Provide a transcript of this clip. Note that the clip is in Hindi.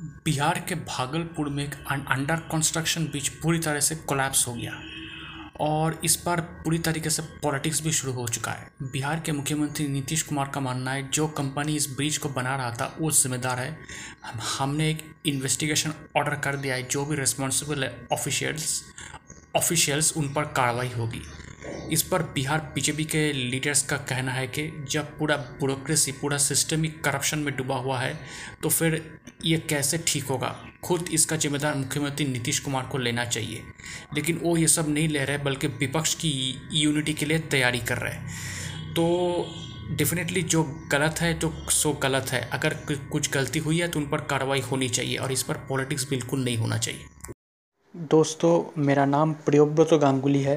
बिहार के भागलपुर में एक अंडर कंस्ट्रक्शन ब्रिज पूरी तरह से कोलैप्स हो गया। और इस पर पूरी तरीके से पॉलिटिक्स भी शुरू हो चुका है। बिहार के मुख्यमंत्री नीतीश कुमार का मानना है, जो कंपनी इस ब्रिज को बना रहा था, वो जिम्मेदार है। हमने एक इन्वेस्टिगेशन ऑर्डर कर दिया है, जो भी रिस्पॉन्सिबल है ऑफिशियल्स ऑफिशियल्स उन पर कार्रवाई होगी। इस पर बिहार बीजेपी के लीडर्स का कहना है कि जब पूरा ब्यूरोक्रेसी, पूरा सिस्टम ही करप्शन में डूबा हुआ है तो फिर ये कैसे ठीक होगा? खुद इसका जिम्मेदार मुख्यमंत्री नीतीश कुमार को लेना चाहिए। लेकिन वो ये सब नहीं ले रहे, बल्कि विपक्ष की यूनिटी के लिए तैयारी कर रहे हैं। तो डेफिनेटली जो गलत है तो सो गलत है। अगर कुछ गलती हुई है तो उन पर कार्रवाई होनी चाहिए, और इस पर पॉलिटिक्स बिल्कुल नहीं होना चाहिए। दोस्तों, मेरा नाम प्रियोव्रत गांगुली है।